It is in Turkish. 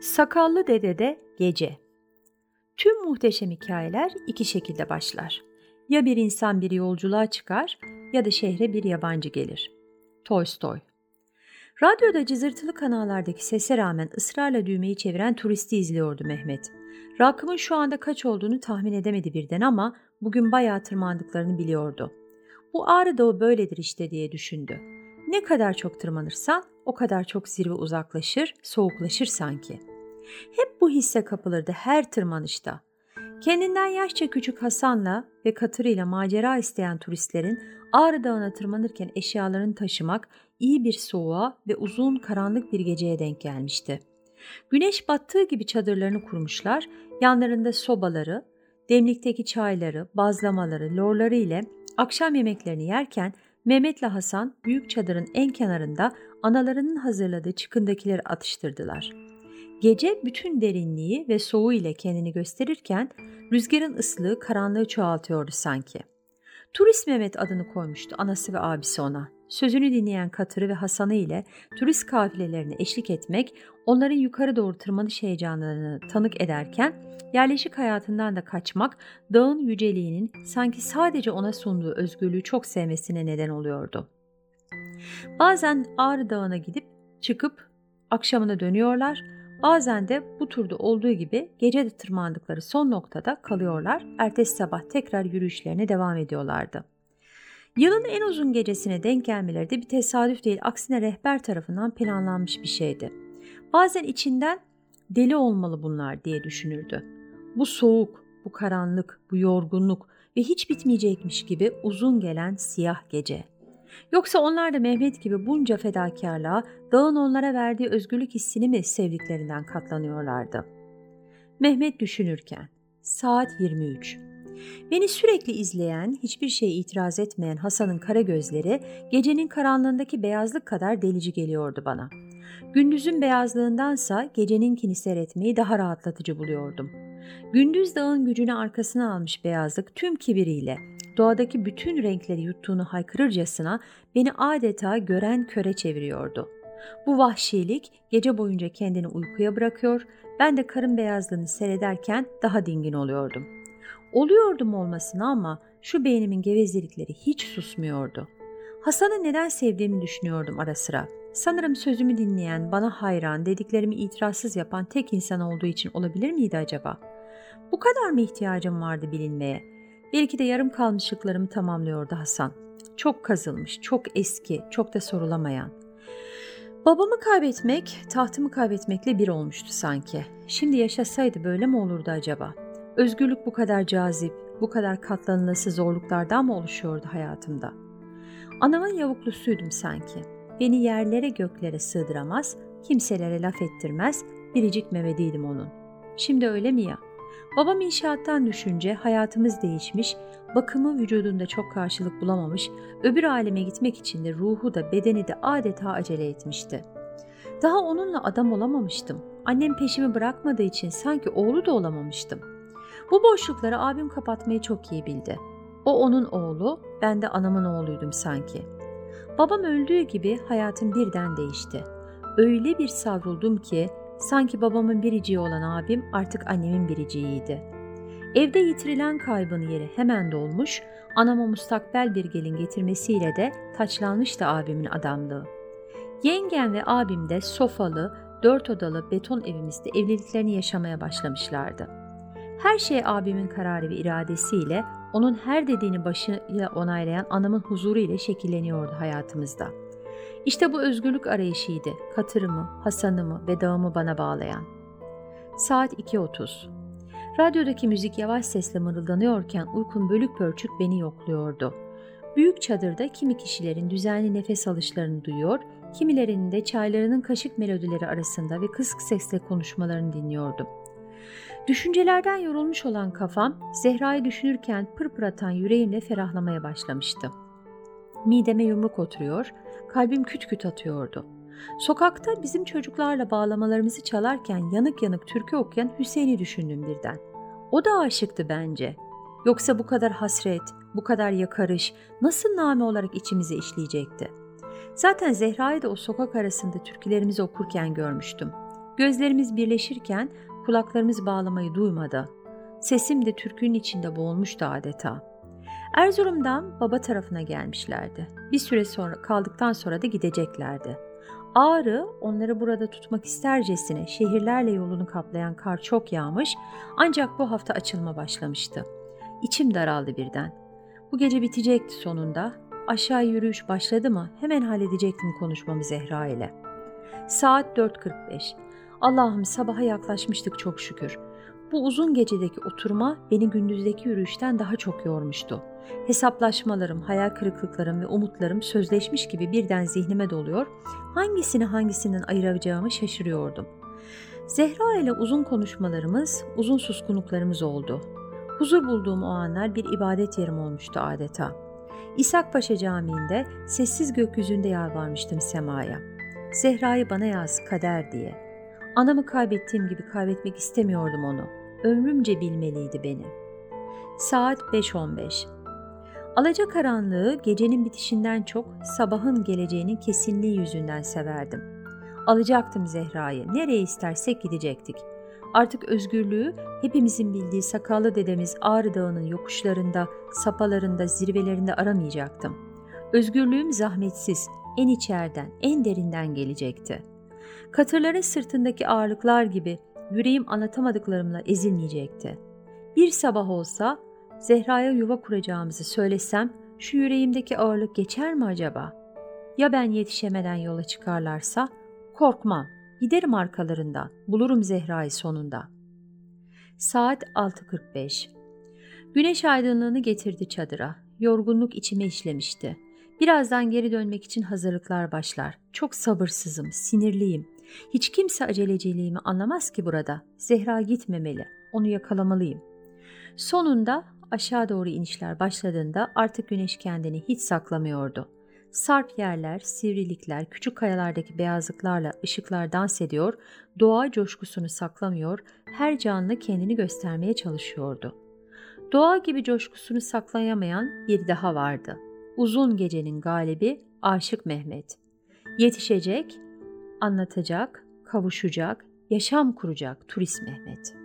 Sakallı Dede'de Gece Tüm muhteşem hikayeler iki şekilde başlar. Ya bir insan bir yolculuğa çıkar ya da şehre bir yabancı gelir. Tolstoy Radyoda cızırtılı kanallardaki sese rağmen ısrarla düğmeyi çeviren turisti izliyordu Mehmet. Rakımın şu anda kaç olduğunu tahmin edemedi birden ama bugün bayağı tırmandıklarını biliyordu. Bu Ağrı Dağı böyledir işte diye düşündü. Ne kadar çok tırmanırsan o kadar çok zirve uzaklaşır, soğuklaşır sanki. Hep bu hisse kapılırdı her tırmanışta. Kendinden yaşça küçük Hasan'la ve katırıyla macera isteyen turistlerin Ağrı Dağı'na tırmanırken eşyalarını taşımak iyi bir soğuğa ve uzun karanlık bir geceye denk gelmişti. Güneş battığı gibi çadırlarını kurmuşlar, yanlarında sobaları, demlikteki çayları, bazlamaları, lorları ile akşam yemeklerini yerken Mehmet'le Hasan büyük çadırın en kenarında analarının hazırladığı çıkındakileri atıştırdılar. Gece bütün derinliği ve soğuğu ile kendini gösterirken rüzgarın ıslığı karanlığı çoğaltıyordu sanki. Turist Mehmet adını koymuştu anası ve abisi ona. Sözünü dinleyen Katırı ve Hasan'ı ile turist kafilelerine eşlik etmek, onların yukarı doğru tırmanış heyecanlarını tanık ederken yerleşik hayatından da kaçmak dağın yüceliğinin sanki sadece ona sunduğu özgürlüğü çok sevmesine neden oluyordu. Bazen Ağrı Dağı'na gidip çıkıp akşamına dönüyorlar, bazen de bu turda olduğu gibi gece de tırmandıkları son noktada kalıyorlar, ertesi sabah tekrar yürüyüşlerine devam ediyorlardı. Yılın en uzun gecesine denk gelmeleri de bir tesadüf değil, aksine rehber tarafından planlanmış bir şeydi. Bazen içinden deli olmalı bunlar diye düşünürdü. Bu soğuk, bu karanlık, bu yorgunluk ve hiç bitmeyecekmiş gibi uzun gelen siyah gece. Yoksa onlar da Mehmet gibi bunca fedakarlığa, dağın onlara verdiği özgürlük hissini mi sevdiklerinden katlanıyorlardı? Mehmet düşünürken, saat 23. Beni sürekli izleyen, hiçbir şeye itiraz etmeyen Hasan'ın kara gözleri gecenin karanlığındaki beyazlık kadar delici geliyordu bana. Gündüzün beyazlığındansa geceninkini seyretmeyi daha rahatlatıcı buluyordum. Gündüz dağın gücünü arkasına almış beyazlık tüm kibiriyle, doğadaki bütün renkleri yuttuğunu haykırırcasına beni adeta gören köre çeviriyordu. Bu vahşilik gece boyunca kendini uykuya bırakıyor, ben de karın beyazlığını seyrederken daha dingin oluyordum. Oluyordum olmasına ama şu beynimin gevezelikleri hiç susmuyordu. Hasan'ı neden sevdiğimi düşünüyordum ara sıra. Sanırım sözümü dinleyen, bana hayran, dediklerimi itirazsız yapan tek insan olduğu için olabilir miydi acaba? Bu kadar mı ihtiyacım vardı bilinmeye? Belki de yarım kalmışlıklarımı tamamlıyordu Hasan. Çok kazılmış, çok eski, çok da sorulamayan. Babamı kaybetmek, tahtımı kaybetmekle bir olmuştu sanki. Şimdi yaşasaydı böyle mi olurdu acaba? Özgürlük bu kadar cazip, bu kadar katlanılası zorluklardan mı oluşuyordu hayatımda? Anamın yavuklusuydum sanki. Beni yerlere göklere sığdıramaz, kimselere laf ettirmez, biricik Mehmet'iydim onun. Şimdi öyle mi ya? Babam inşaattan düşünce hayatımız değişmiş, bakımı vücudunda çok karşılık bulamamış, öbür aleme gitmek için de ruhu da bedeni de adeta acele etmişti. Daha onunla adam olamamıştım. Annem peşimi bırakmadığı için sanki oğlu da olamamıştım. Bu boşlukları abim kapatmayı çok iyi bildi. O onun oğlu, ben de anamın oğluydum sanki. Babam öldüğü gibi hayatım birden değişti. Öyle bir savruldum ki Sanki babamın biriciği olan abim artık annemin biriciğiydi. Evde yitirilen kaybın yeri hemen dolmuş, anama mustakbel bir gelin getirmesiyle de taçlanmıştı abimin adamlığı. Yengem ve abim de sofalı, dört odalı beton evimizde evliliklerini yaşamaya başlamışlardı. Her şey abimin kararı ve iradesiyle, onun her dediğini başıyla onaylayan anamın huzuru ile şekilleniyordu hayatımızda.'' İşte bu özgürlük arayışıydı katırımı, Hasan'ımı ve dağımı bana bağlayan. Saat 2.30. Radyodaki müzik yavaş sesle mırıldanıyorken uykum bölük pörçük beni yokluyordu. Büyük çadırda kimi kişilerin düzenli nefes alışlarını duyuyor, kimilerinin de çaylarının kaşık melodileri arasında ve kısık sesle konuşmalarını dinliyordum. Düşüncelerden yorulmuş olan kafam, Zehra'yı düşünürken pırpır atan yüreğimle ferahlamaya başlamıştı. Mideme yumruk oturuyor, kalbim küt küt atıyordu. Sokakta bizim çocuklarla bağlamalarımızı çalarken yanık yanık türkü okuyan Hüseyin'i düşündüm birden. O da aşıktı bence. Yoksa bu kadar hasret, bu kadar yakarış nasıl name olarak içimize işleyecekti? Zaten Zehra'yı da o sokak arasında türkülerimizi okurken görmüştüm. Gözlerimiz birleşirken kulaklarımız bağlamayı duymadı. Sesim de türkünün içinde boğulmuştu adeta. Erzurum'dan baba tarafına gelmişlerdi. Bir süre sonra kaldıktan sonra da gideceklerdi. Ağrı onları burada tutmak istercesine şehirlerle yolunu kaplayan kar çok yağmış ancak bu hafta açılma başlamıştı. İçim daraldı birden. Bu gece bitecekti sonunda. Aşağı yürüyüş başladı mı hemen halledecektim konuşmamı Zehra ile. Saat 4.45. Allah'ım sabaha yaklaşmıştık çok şükür. Bu uzun gecedeki oturma beni gündüzdeki yürüyüşten daha çok yormuştu. Hesaplaşmalarım, hayal kırıklıklarım ve umutlarım sözleşmiş gibi birden zihnime doluyor, hangisini hangisinden ayıracağımı şaşırıyordum. Zehra ile uzun konuşmalarımız, uzun suskunluklarımız oldu. Huzur bulduğum o anlar bir ibadet yerim olmuştu adeta. İshak Paşa Camii'nde sessiz gökyüzünde yalvarmıştım semaya. Zehra'yı bana yaz kader diye. Anamı kaybettiğim gibi kaybetmek istemiyordum onu. Ömrümce bilmeliydi beni. Saat 5.15 Alacakaranlığı gecenin bitişinden çok sabahın geleceğinin kesinliği yüzünden severdim. Alacaktım Zehra'yı, nereye istersek gidecektik. Artık özgürlüğü hepimizin bildiği sakallı dedemiz Ağrı Dağı'nın yokuşlarında, sapalarında, zirvelerinde aramayacaktım. Özgürlüğüm zahmetsiz, en içerden, en derinden gelecekti. Katırların sırtındaki ağırlıklar gibi yüreğim anlatamadıklarımla ezilmeyecekti. Bir sabah olsa Zehra'ya yuva kuracağımızı söylesem şu yüreğimdeki ağırlık geçer mi acaba? Ya ben yetişemeden yola çıkarlarsa? Korkmam. Giderim arkalarından. Bulurum Zehra'yı sonunda. Saat 6.45. Güneş aydınlığını getirdi çadıra. Yorgunluk içime işlemişti. Birazdan geri dönmek için hazırlıklar başlar. Çok sabırsızım, sinirliyim. Hiç kimse aceleciliğimi anlamaz ki burada. Zehra gitmemeli. Onu yakalamalıyım. Sonunda aşağı doğru inişler başladığında artık güneş kendini hiç saklamıyordu. Sarp yerler, sivrilikler, küçük kayalardaki beyazlıklarla ışıklar dans ediyor, doğa coşkusunu saklamıyor, her canlı kendini göstermeye çalışıyordu. Doğa gibi coşkusunu saklayamayan bir daha vardı. Uzun gecenin galibi Aşık Mehmet. Yetişecek, anlatacak, kavuşacak, yaşam kuracak turist Mehmet.